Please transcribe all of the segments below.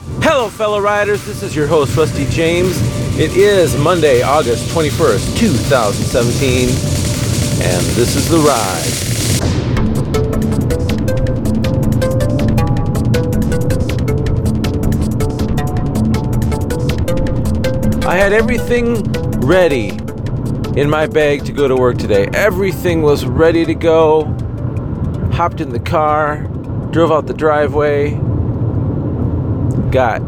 Hello, fellow riders. This is your host, Rusty James. It is Monday, August 21st, 2017, and this is The Ride. I had everything ready in my bag to go to work today. Everything was ready to go. Hopped in the car, drove out the driveway, got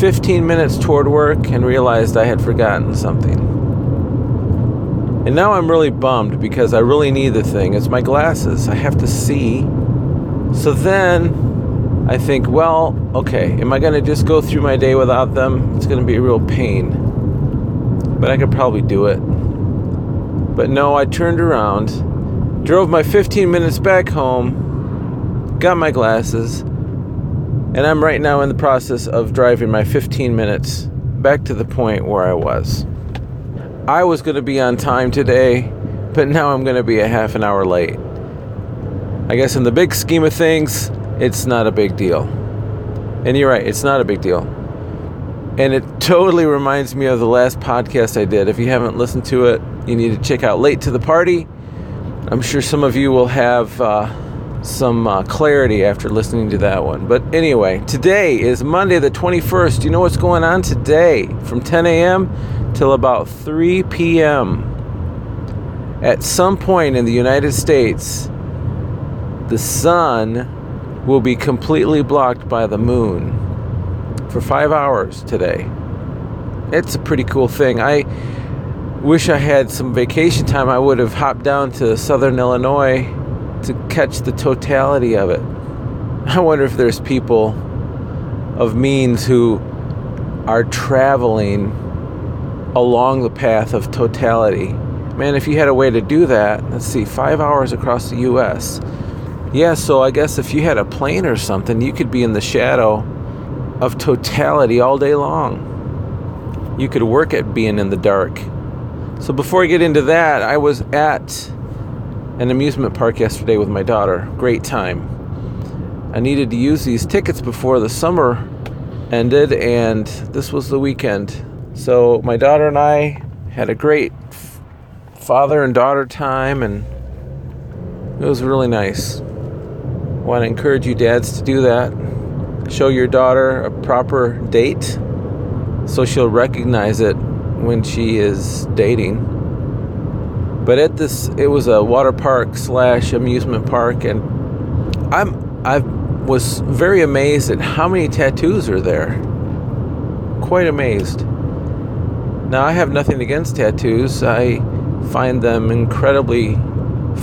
15 minutes toward work and realized I had forgotten something. And now I'm really bummed because I really need the thing. It's my glasses. I have to see. So then I think, well, okay, am I going to just go through my day without them? It's going to be a real pain. But I could probably do it. But no, I turned around, drove my 15 minutes back home, got my glasses, and I'm right now in the process of driving my 15 minutes back to the point where I was. I was going to be on time today, but now I'm going to be a half an hour late. I guess in the big scheme of things, it's not a big deal. And you're right, it's not a big deal. And it totally reminds me of the last podcast I did. If you haven't listened to it, you need to check out Late to the Party. I'm sure some of you will have uh, some uh, clarity after listening to that one. But anyway, today is Monday the 21st. Do you know what's going on today? From 10 a.m. till about 3 p.m. At some point in the United States, the sun will be completely blocked by the moon for five hours today. It's a pretty cool thing. I wish I had some vacation time. I would have hopped down to southern Illinois to catch the totality of it. I wonder if there's people of means who are traveling along the path of totality. Man, if you had a way to do that, let's see, five hours across the U.S. Yeah, so I guess if you had a plane or something, you could be in the shadow of totality all day long. You could work at being in the dark. So before I get into that, I was at an amusement park yesterday with my daughter. Great time. I needed to use these tickets before the summer ended, and this was the weekend. So my daughter and I had a great father and daughter time, and it was really nice. I want to encourage you dads to do that. Show your daughter a proper date so she'll recognize it when she is dating. But at this, it was a water park slash amusement park, and I'm I was very amazed at how many tattoos are there. Quite amazed. Now I have nothing against tattoos. I find them incredibly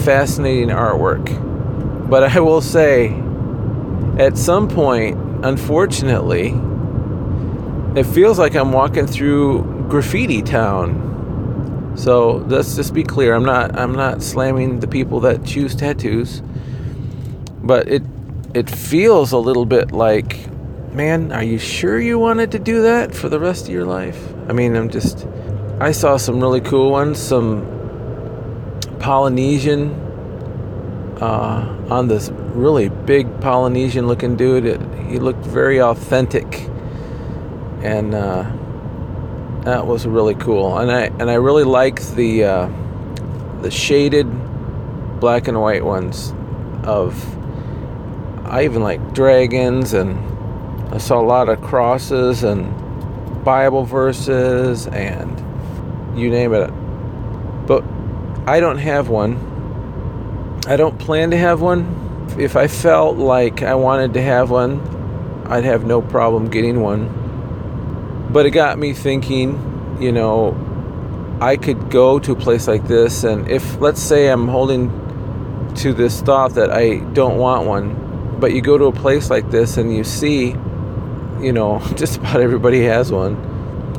fascinating artwork. But I will say, at some point, unfortunately, it feels like I'm walking through graffiti town. So let's just be clear. I'm not I'm not slamming the people that choose tattoos, but it it feels a little bit like, man, are you sure you wanted to do that for the rest of your life? I mean, I'm just I saw some really cool ones, some Polynesian uh, on this really big Polynesian looking dude. It, he looked very authentic, and uh, that was really cool. And I and I really like the uh, the shaded black and white ones. Of I even like dragons, and I saw a lot of crosses and Bible verses and you name it. But I don't have one. I don't plan to have one. If I felt like I wanted to have one, I'd have no problem getting one. But it got me thinking, you know, I could go to a place like this, and if, let's say, I'm holding to this thought that I don't want one, but you go to a place like this and you see, you know, just about everybody has one.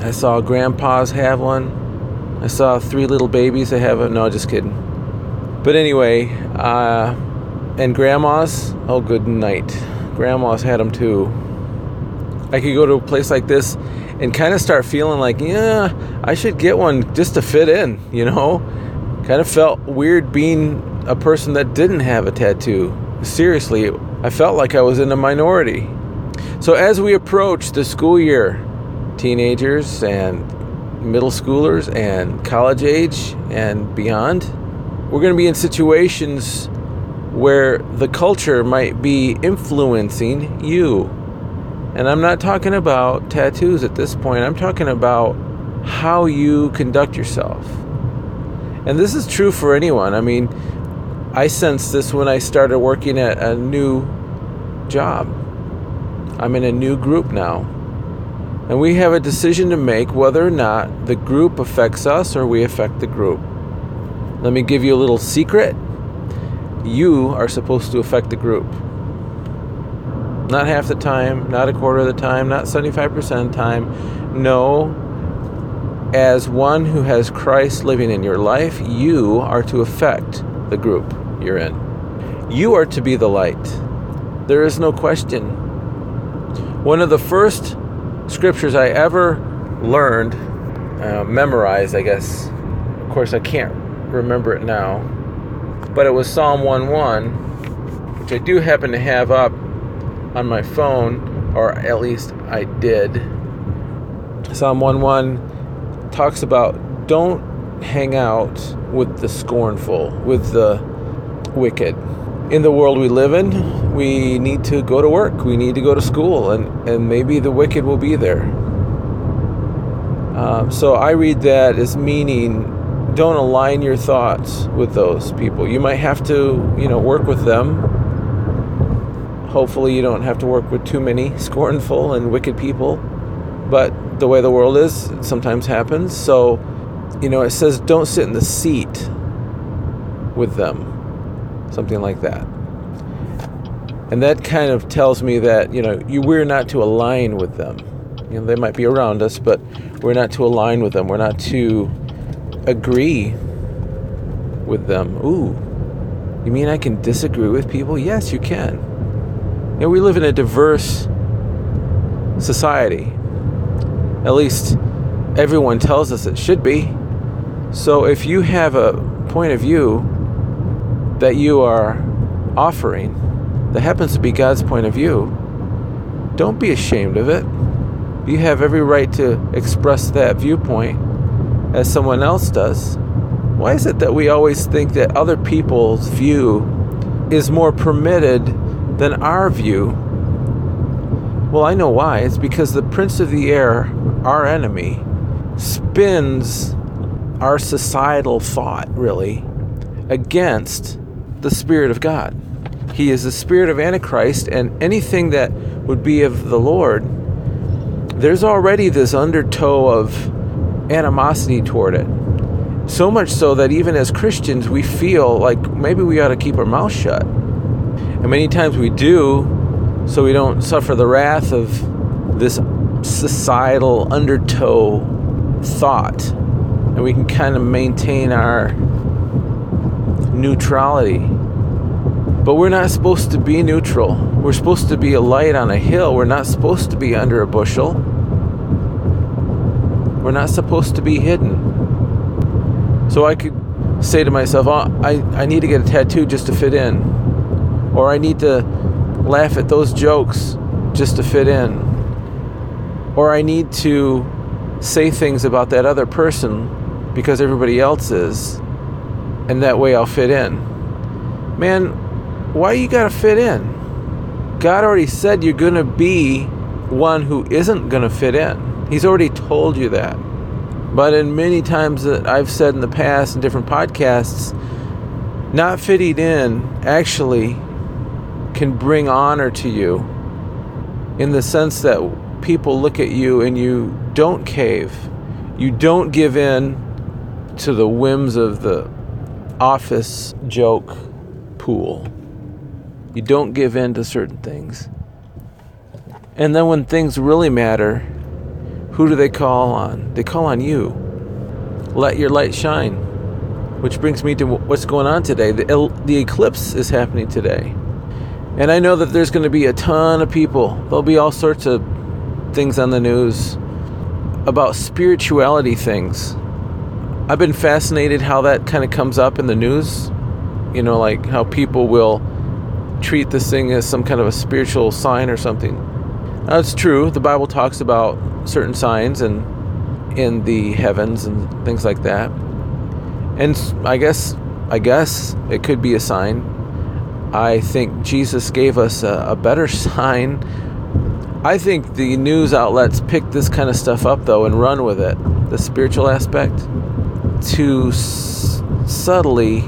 I saw grandpas have one. I saw three little babies that have it. No, just kidding. But anyway, uh, and grandmas, oh, good night. Grandmas had them too. I could go to a place like this and kind of start feeling like, yeah, I should get one just to fit in, you know? Kind of felt weird being a person that didn't have a tattoo. Seriously, I felt like I was in a minority. So, as we approach the school year, teenagers and middle schoolers and college age and beyond, we're going to be in situations where the culture might be influencing you. And I'm not talking about tattoos at this point, I'm talking about how you conduct yourself. And this is true for anyone. I mean, I sensed this when I started working at a new job. I'm in a new group now. And we have a decision to make whether or not the group affects us or we affect the group. Let me give you a little secret. You are supposed to affect the group. Not half the time, not a quarter of the time, not 75% of the time. No, as one who has Christ living in your life, you are to affect the group you're in. You are to be the light. There is no question. One of the first scriptures I ever learned, uh, memorized, I guess. Of course, I can't remember it now, but it was Psalm 1:1, which I do happen to have up on my phone, or at least I did. Psalm 1:1 talks about don't hang out with the scornful, with the wicked. In the world we live in, we need to go to work, we need to go to school, and, and maybe the wicked will be there. Um, so I read that as meaning don't align your thoughts with those people. You might have to, you know, work with them. Hopefully, you don't have to work with too many scornful and wicked people. But the way the world is, sometimes happens. So, you know, it says don't sit in the seat with them something like that. And that kind of tells me that, you know, you, we're not to align with them. You know, they might be around us, but we're not to align with them. We're not to agree with them. Ooh, you mean I can disagree with people? Yes, you can. You know, we live in a diverse society. At least everyone tells us it should be. So if you have a point of view that you are offering that happens to be God's point of view, don't be ashamed of it. You have every right to express that viewpoint as someone else does. Why is it that we always think that other people's view is more permitted than our view? Well, I know why. It's because the prince of the air, our enemy, spins our societal thought, really, against the Spirit of God. He is the spirit of Antichrist, and anything that would be of the Lord, there's already this undertow of animosity toward it. So much so that even as Christians, we feel like maybe we ought to keep our mouth shut. And many times we do, so we don't suffer the wrath of this societal undertow thought. And we can kind of maintain our neutrality. But we're not supposed to be neutral. We're supposed to be a light on a hill. We're not supposed to be under a bushel. We're not supposed to be hidden. So I could say to myself, oh, I, I need to get a tattoo just to fit in. Or I need to laugh at those jokes just to fit in. Or I need to say things about that other person because everybody else is and that way I'll fit in. Man, why you gotta fit in? God already said you're gonna be one who isn't gonna fit in. He's already told you that. But in many times that I've said in the past in different podcasts, not fitting in actually can bring honor to you in the sense that people look at you and you don't cave. You don't give in to the whims of the office joke pool. You don't give in to certain things. And then when things really matter, who do they call on? They call on you. Let your light shine. Which brings me to what's going on today. The, the eclipse is happening today. And I know that there's going to be a ton of people. There'll be all sorts of things on the news about spirituality things I've been fascinated how that kind of comes up in the news. You know, like how people will treat this thing as some kind of a spiritual sign or something. Now, it's true. The Bible talks about certain signs and in the heavens and things like that. And I guess I guess it could be a sign. I think Jesus gave us a, a better sign. I think the news outlets pick this kind of stuff up though and run with it. The spiritual aspect to s- subtly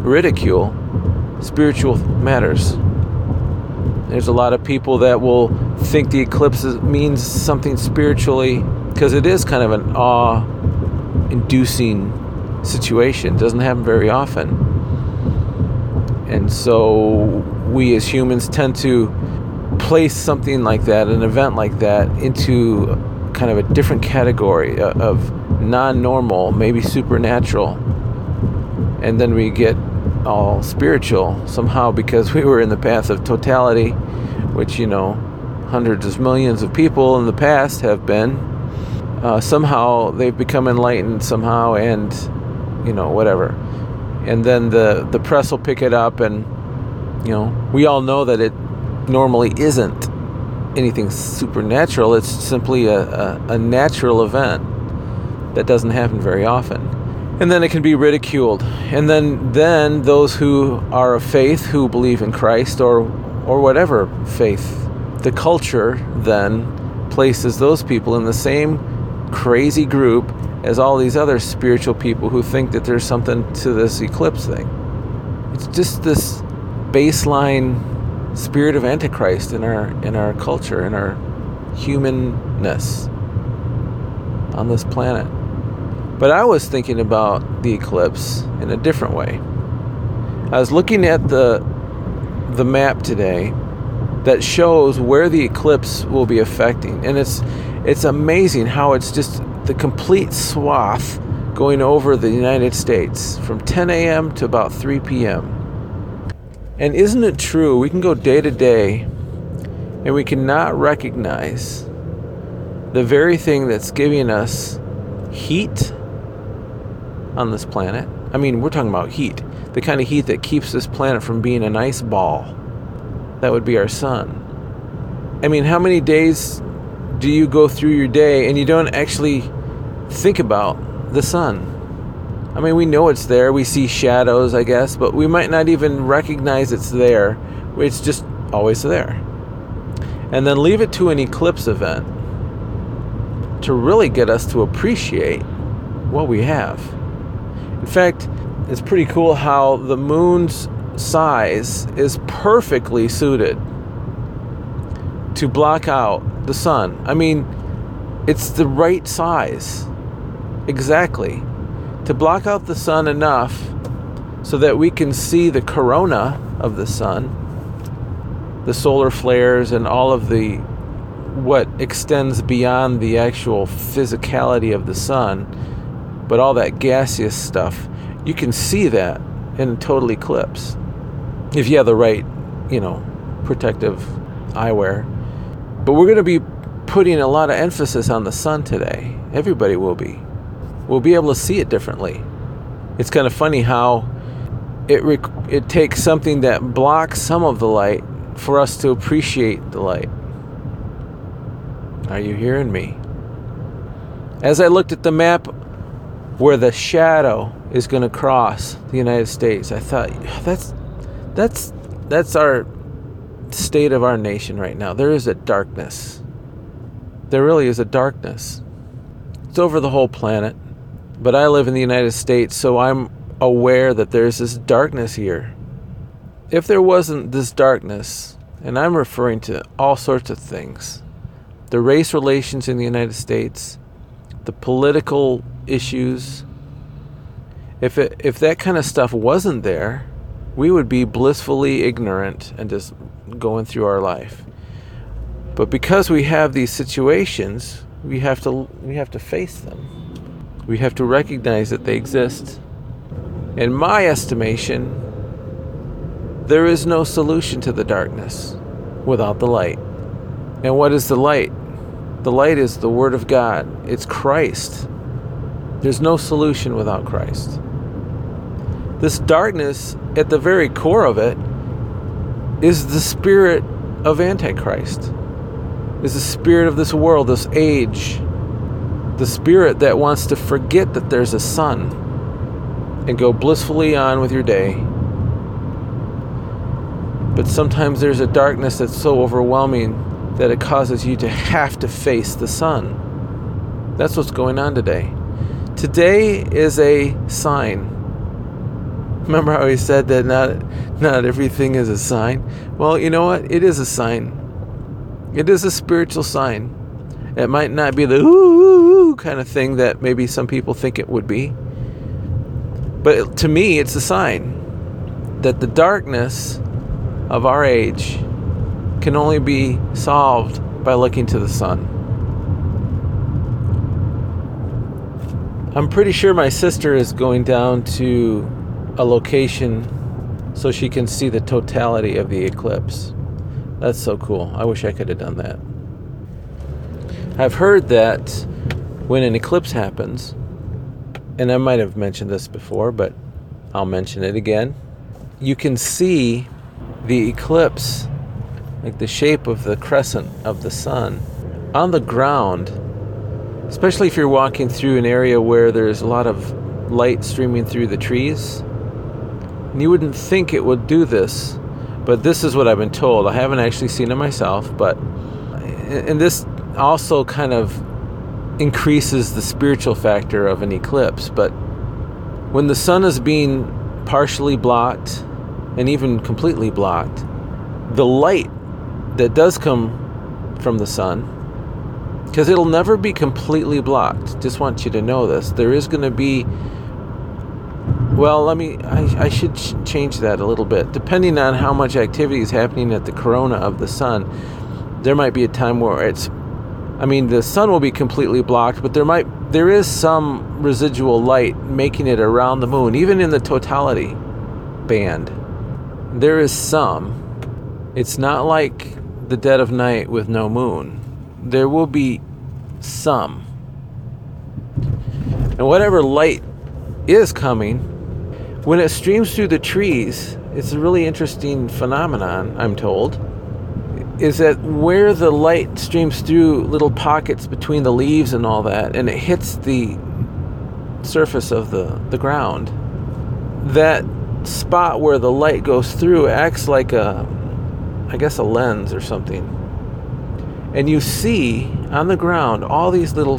ridicule spiritual matters. There's a lot of people that will think the eclipse means something spiritually because it is kind of an awe inducing situation. It doesn't happen very often. And so we as humans tend to place something like that, an event like that, into kind of a different category of non normal, maybe supernatural. And then we get all spiritual somehow because we were in the path of totality, which, you know, hundreds of millions of people in the past have been. Uh, somehow they've become enlightened somehow, and you know whatever. And then the the press will pick it up, and you know we all know that it normally isn't anything supernatural. It's simply a, a, a natural event that doesn't happen very often and then it can be ridiculed and then then those who are of faith who believe in Christ or or whatever faith the culture then places those people in the same crazy group as all these other spiritual people who think that there's something to this eclipse thing. It's just this baseline spirit of antichrist in our in our culture in our humanness on this planet. But I was thinking about the eclipse in a different way. I was looking at the the map today that shows where the eclipse will be affecting. And it's it's amazing how it's just the complete swath going over the United States from 10 a.m. to about 3 p.m. And isn't it true we can go day to day and we cannot recognize the very thing that's giving us heat on this planet. I mean, we're talking about heat. The kind of heat that keeps this planet from being an ice ball. That would be our sun. I mean, how many days do you go through your day and you don't actually think about the sun? I mean, we know it's there. We see shadows, I guess, but we might not even recognize it's there. It's just always there. And then leave it to an eclipse event to really get us to appreciate what we have. In fact, it's pretty cool how the moon's size is perfectly suited to block out the sun. I mean, it's the right size. Exactly. To block out the sun enough so that we can see the corona of the sun, the solar flares, and all of the what extends beyond the actual physicality of the sun but all that gaseous stuff, you can see that in a total eclipse. If you have the right, you know, protective eyewear. But we're going to be putting a lot of emphasis on the sun today. Everybody will be. We'll be able to see it differently. It's kind of funny how it rec- it takes something that blocks some of the light for us to appreciate the light. Are you hearing me? As I looked at the map where the shadow is going to cross the United States. I thought that's that's that's our state of our nation right now. There is a darkness. There really is a darkness. It's over the whole planet. But I live in the United States, so I'm aware that there's this darkness here. If there wasn't this darkness, and I'm referring to all sorts of things, the race relations in the United States, the political issues. If it, if that kind of stuff wasn't there, we would be blissfully ignorant and just going through our life. But because we have these situations, we have to we have to face them. We have to recognize that they exist. In my estimation, there is no solution to the darkness without the light. And what is the light? The light is the Word of God, it's Christ. There's no solution without Christ. This darkness, at the very core of it, is the spirit of Antichrist. is the spirit of this world, this age, the spirit that wants to forget that there's a sun and go blissfully on with your day. But sometimes there's a darkness that's so overwhelming that it causes you to have to face the sun. That's what's going on today. Today is a sign. Remember how he said that not not everything is a sign? Well, you know what? It is a sign. It is a spiritual sign. It might not be the ooh, ooh kind of thing that maybe some people think it would be. But to me, it's a sign that the darkness of our age can only be solved by looking to the sun. I'm pretty sure my sister is going down to a location so she can see the totality of the eclipse. That's so cool. I wish I could have done that. I've heard that when an eclipse happens, and I might have mentioned this before, but I'll mention it again. You can see the eclipse, like the shape of the crescent of the sun, on the ground, especially if you're walking through an area where there's a lot of light streaming through the trees. And you wouldn't think it would do this, but this is what I've been told. I haven't actually seen it myself, but and this also kind of increases the spiritual factor of an eclipse. But when the sun is being partially blocked and even completely blocked, the light that does come from the sun, because it'll never be completely blocked, just want you to know this, there is going to be. Well, let me. I, I should change that a little bit. Depending on how much activity is happening at the corona of the sun, there might be a time where it's I mean, the sun will be completely blocked, but there might there is some residual light making it around the moon, even in the totality band. There is some. It's not like the dead of night with no moon. There will be some. And whatever light is coming, when it streams through the trees, it's a really interesting phenomenon, I'm told is that where the light streams through little pockets between the leaves and all that, and it hits the surface of the, the ground, that spot where the light goes through acts like a, I guess, a lens or something. And you see on the ground all these little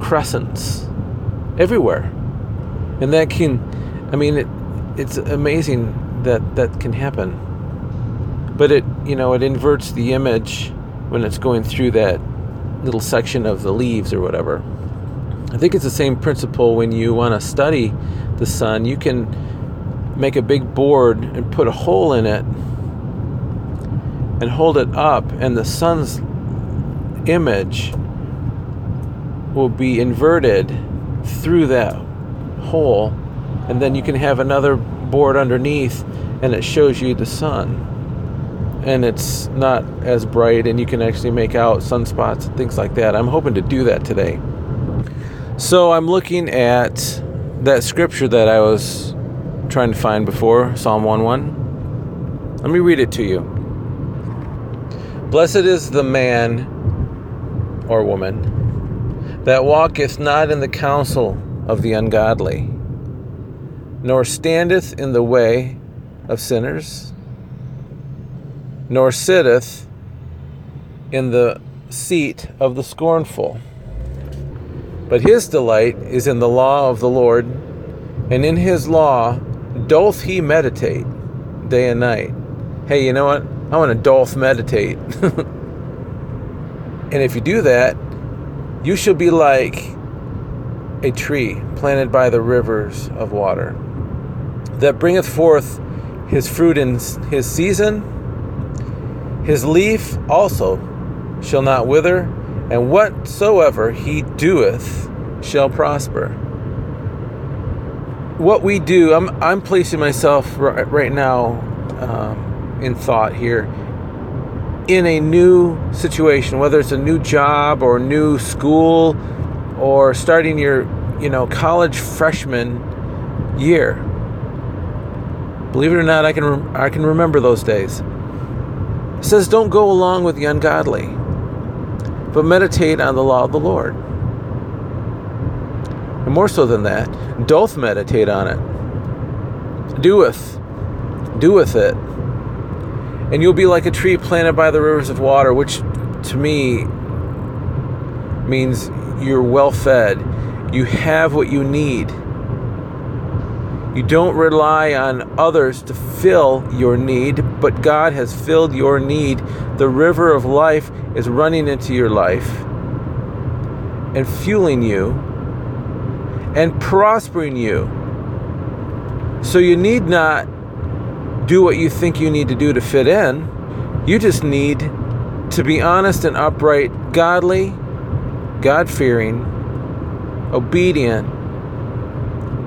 crescents everywhere. And that can, I mean, it, it's amazing that that can happen but it you know it inverts the image when it's going through that little section of the leaves or whatever. I think it's the same principle when you want to study the sun. You can make a big board and put a hole in it and hold it up and the sun's image will be inverted through that hole and then you can have another board underneath and it shows you the sun and it's not as bright and you can actually make out sunspots and things like that. I'm hoping to do that today. So I'm looking at that scripture that I was trying to find before, Psalm 1:1. Let me read it to you. Blessed is the man or woman that walketh not in the counsel of the ungodly, nor standeth in the way of sinners nor sitteth in the seat of the scornful. But his delight is in the law of the Lord, and in his law doth he meditate day and night. Hey, you know what? I want to doth meditate. and if you do that, you shall be like a tree planted by the rivers of water that bringeth forth his fruit in his season his leaf also shall not wither, and whatsoever he doeth shall prosper. What we do, I'm, I'm placing myself right right now um, in thought here in a new situation, whether it's a new job or new school or starting your, you know, college freshman year. Believe it or not, I can I can remember those days. It says, Don't go along with the ungodly. but meditate on the law of the Lord. And more so than that, doth meditate on it. Doeth. Doeth it. And you'll be like a tree planted by the rivers of water, which to me means you're well fed. You have what you need. You don't rely on others to fill your need, but God has filled your need. The river of life is running into your life and fueling you and prospering you. So you need not do what you think you need to do to fit in. You just need to be honest and upright, godly, God fearing, obedient,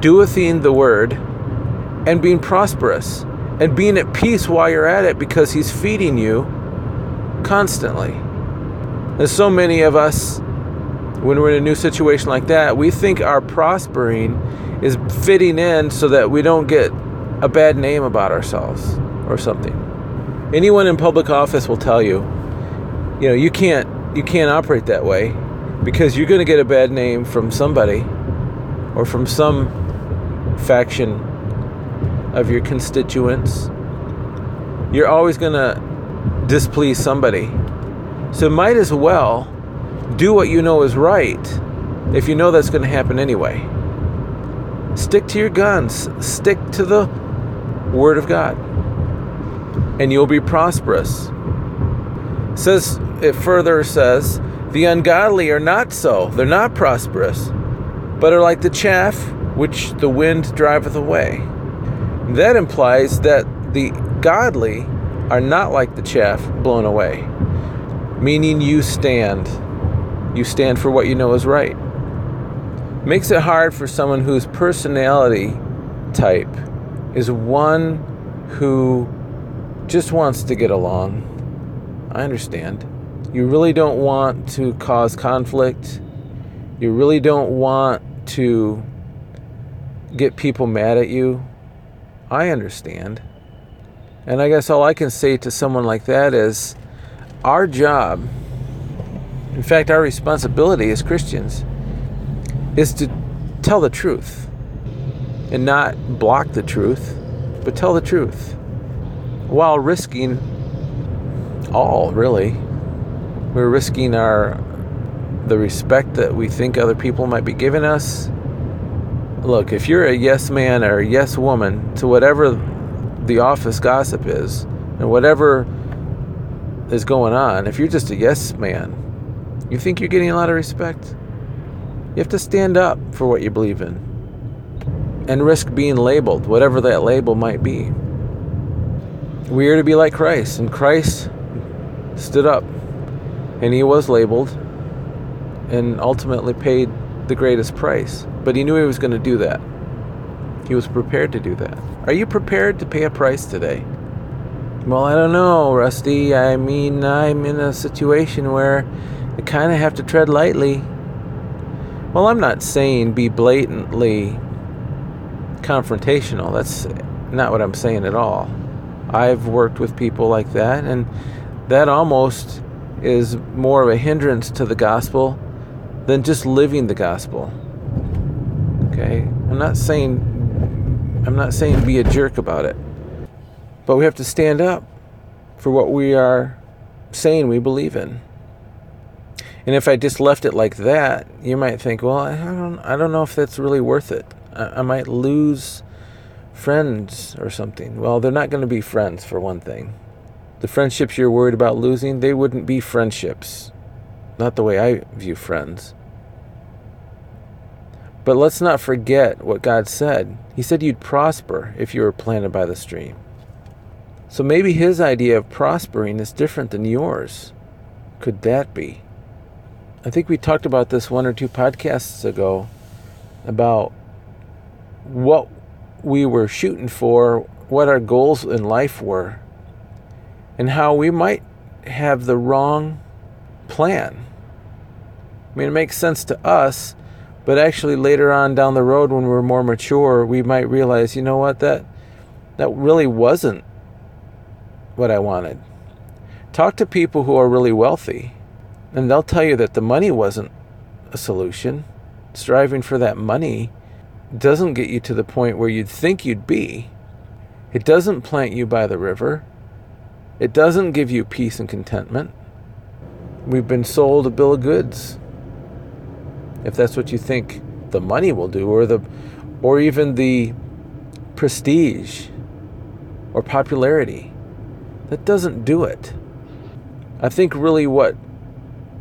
doething the word and being prosperous and being at peace while you're at it because he's feeding you constantly. There's so many of us when we're in a new situation like that, we think our prospering is fitting in so that we don't get a bad name about ourselves or something. Anyone in public office will tell you, you know, you can't you can't operate that way because you're going to get a bad name from somebody or from some faction of your constituents. You're always going to displease somebody. So might as well do what you know is right if you know that's going to happen anyway. Stick to your guns, stick to the Word of God, and you'll be prosperous. Says it further says, the ungodly are not so, they're not prosperous, but are like the chaff which the wind driveth away. That implies that the godly are not like the chaff blown away, meaning you stand. You stand for what you know is right. Makes it hard for someone whose personality type is one who just wants to get along. I understand. You really don't want to cause conflict. You really don't want to get people mad at you. I understand. And I guess all I can say to someone like that is our job, in fact, our responsibility as Christians, is to tell the truth and not block the truth, but tell the truth while risking all, really. We're risking our the respect that we think other people might be giving us look, if you're a yes man or a yes woman to whatever the office gossip is and whatever is going on, if you're just a yes man, you think you're getting a lot of respect? You have to stand up for what you believe in and risk being labeled, whatever that label might be. We are to be like Christ, and Christ stood up and he was labeled and ultimately paid the greatest price. But he knew he was going to do that. He was prepared to do that. Are you prepared to pay a price today? Well, I don't know, Rusty. I mean, I'm in a situation where I kind of have to tread lightly. Well, I'm not saying be blatantly confrontational. That's not what I'm saying at all. I've worked with people like that, and that almost is more of a hindrance to the gospel than just living the gospel. Okay? I'm not saying I'm not saying be a jerk about it. But we have to stand up for what we are saying we believe in. And if I just left it like that, you might think, well, I don't I don't know if that's really worth it. I, I might lose friends or something. Well, they're not going to be friends for one thing. The friendships you're worried about losing, they wouldn't be friendships. Not the way I view friends. But let's not forget what God said. He said you'd prosper if you were planted by the stream. So maybe his idea of prospering is different than yours. Could that be? I think we talked about this one or two podcasts ago about what we were shooting for, what our goals in life were, and how we might have the wrong plan. I mean, it makes sense to us, but actually later on down the road when we're more mature, we might realize, you know what, that that really wasn't what I wanted. Talk to people who are really wealthy And they'll tell you that the money wasn't a solution. Striving for that money doesn't get you to the point where you'd think you'd be. It doesn't plant you by the river. It doesn't give you peace and contentment. We've been sold a bill of goods. If that's what you think the money will do or the or even the prestige or popularity. That doesn't do it. I think really what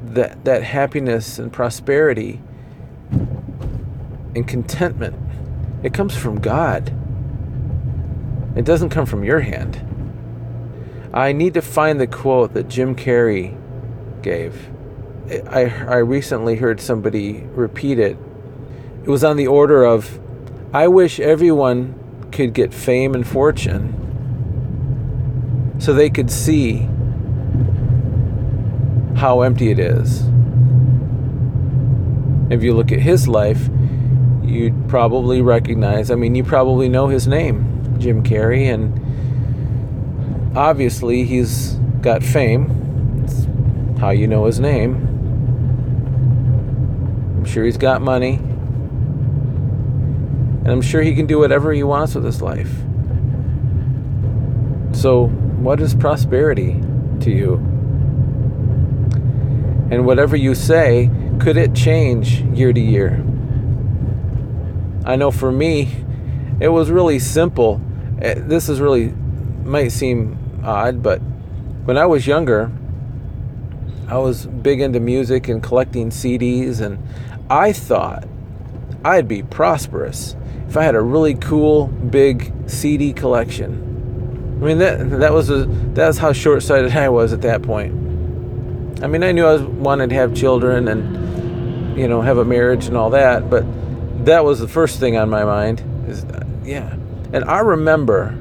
that that happiness and prosperity and contentment it comes from God. It doesn't come from your hand. I need to find the quote that Jim Carrey gave. I, I recently heard somebody repeat it. It was on the order of I wish everyone could get fame and fortune so they could see how empty it is. If you look at his life, you'd probably recognize, I mean, you probably know his name, Jim Carrey, and obviously he's got fame. How you know his name. I'm sure he's got money. And I'm sure he can do whatever he wants with his life. So, what is prosperity to you? And whatever you say, could it change year to year? I know for me, it was really simple. Eh, this is really might seem odd, but when I was younger, I was big into music and collecting CDs, and I thought I'd be prosperous if I had a really cool big CD collection. I mean that that was a that's how short-sighted I was at that point. I mean, I knew I was, wanted to have children and you know have a marriage and all that, but that was the first thing on my mind. Is yeah, and I remember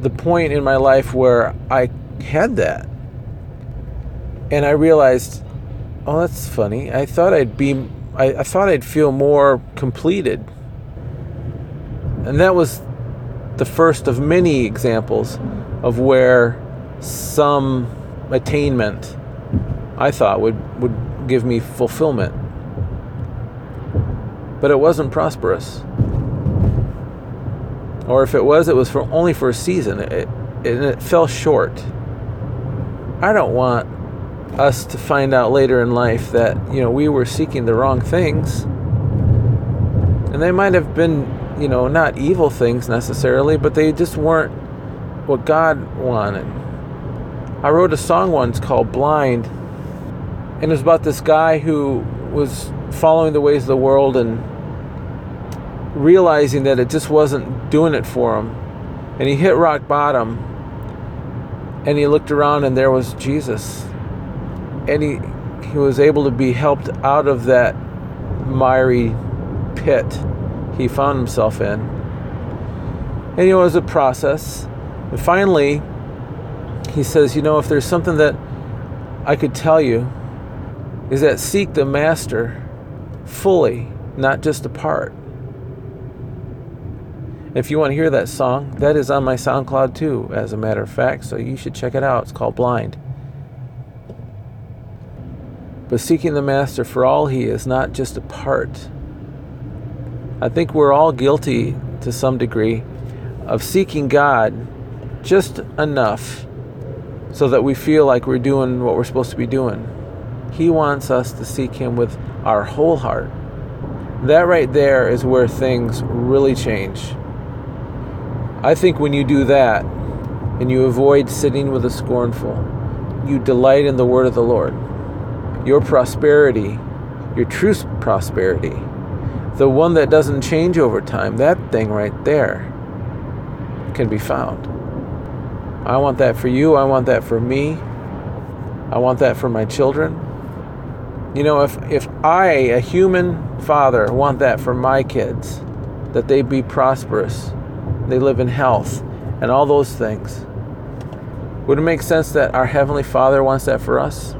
the point in my life where I had that, and I realized, oh, that's funny. I thought I'd be, I, I thought I'd feel more completed, and that was the first of many examples of where some attainment I thought would would give me fulfillment but it wasn't prosperous. Or if it was, it was for only for a season, it, and it fell short. I don't want us to find out later in life that you know we were seeking the wrong things, and they might have been you know not evil things necessarily, but they just weren't what God wanted. I wrote a song once called "Blind," and it was about this guy who was following the ways of the world and realizing that it just wasn't doing it for him. And he hit rock bottom and he looked around and there was Jesus. And he he was able to be helped out of that miry pit he found himself in. And it was a process. And finally, he says, you know, if there's something that I could tell you, is that seek the master fully, not just a part. If you want to hear that song, that is on my SoundCloud too, as a matter of fact, so you should check it out. It's called Blind. But seeking the Master for all He is, not just a part. I think we're all guilty to some degree of seeking God just enough so that we feel like we're doing what we're supposed to be doing. He wants us to seek Him with our whole heart. That right there is where things really change. I think when you do that and you avoid sitting with the scornful, you delight in the word of the Lord. Your prosperity, your true prosperity, the one that doesn't change over time, that thing right there can be found. I want that for you. I want that for me. I want that for my children. You know, if, if I, a human father, want that for my kids, that they be prosperous, they live in health, and all those things. Would it make sense that our Heavenly Father wants that for us?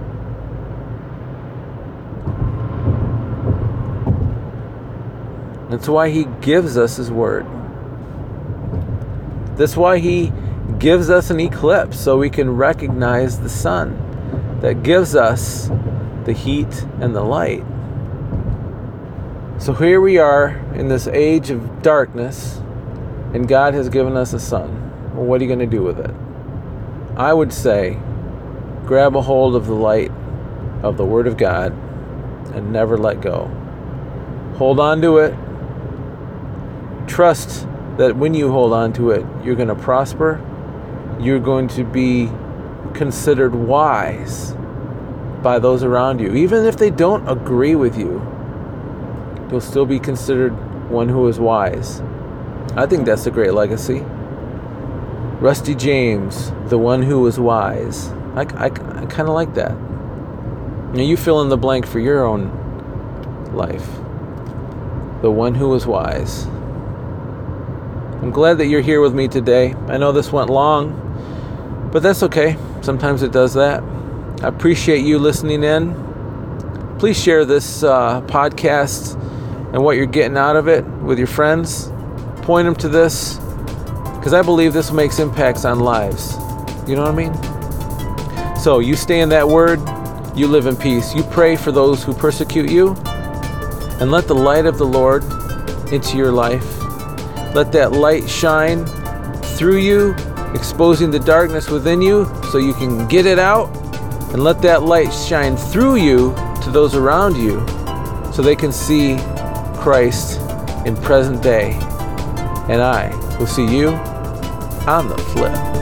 That's why He gives us His Word. That's why He gives us an eclipse so we can recognize the sun that gives us the heat and the light. So here we are in this age of darkness, and God has given us a sun. Well, what are you going to do with it? I would say grab a hold of the light of the Word of God and never let go. Hold on to it. Trust that when you hold on to it, you're going to prosper. You're going to be considered wise by those around you. Even if they don't agree with you, you'll still be considered one who is wise. I think that's a great legacy. Rusty James, the one who was wise. I, I, I kind of like that. Now you fill in the blank for your own life. The one who was wise. I'm glad that you're here with me today. I know this went long, but that's okay. Sometimes it does that. I appreciate you listening in. Please share this uh, podcast and what you're getting out of it with your friends. Point them to this because I believe this makes impacts on lives. You know what I mean? So you stay in that word, you live in peace. You pray for those who persecute you, and let the light of the Lord into your life. Let that light shine through you, exposing the darkness within you so you can get it out and let that light shine through you to those around you so they can see Christ in present day. And I will see you on the flip.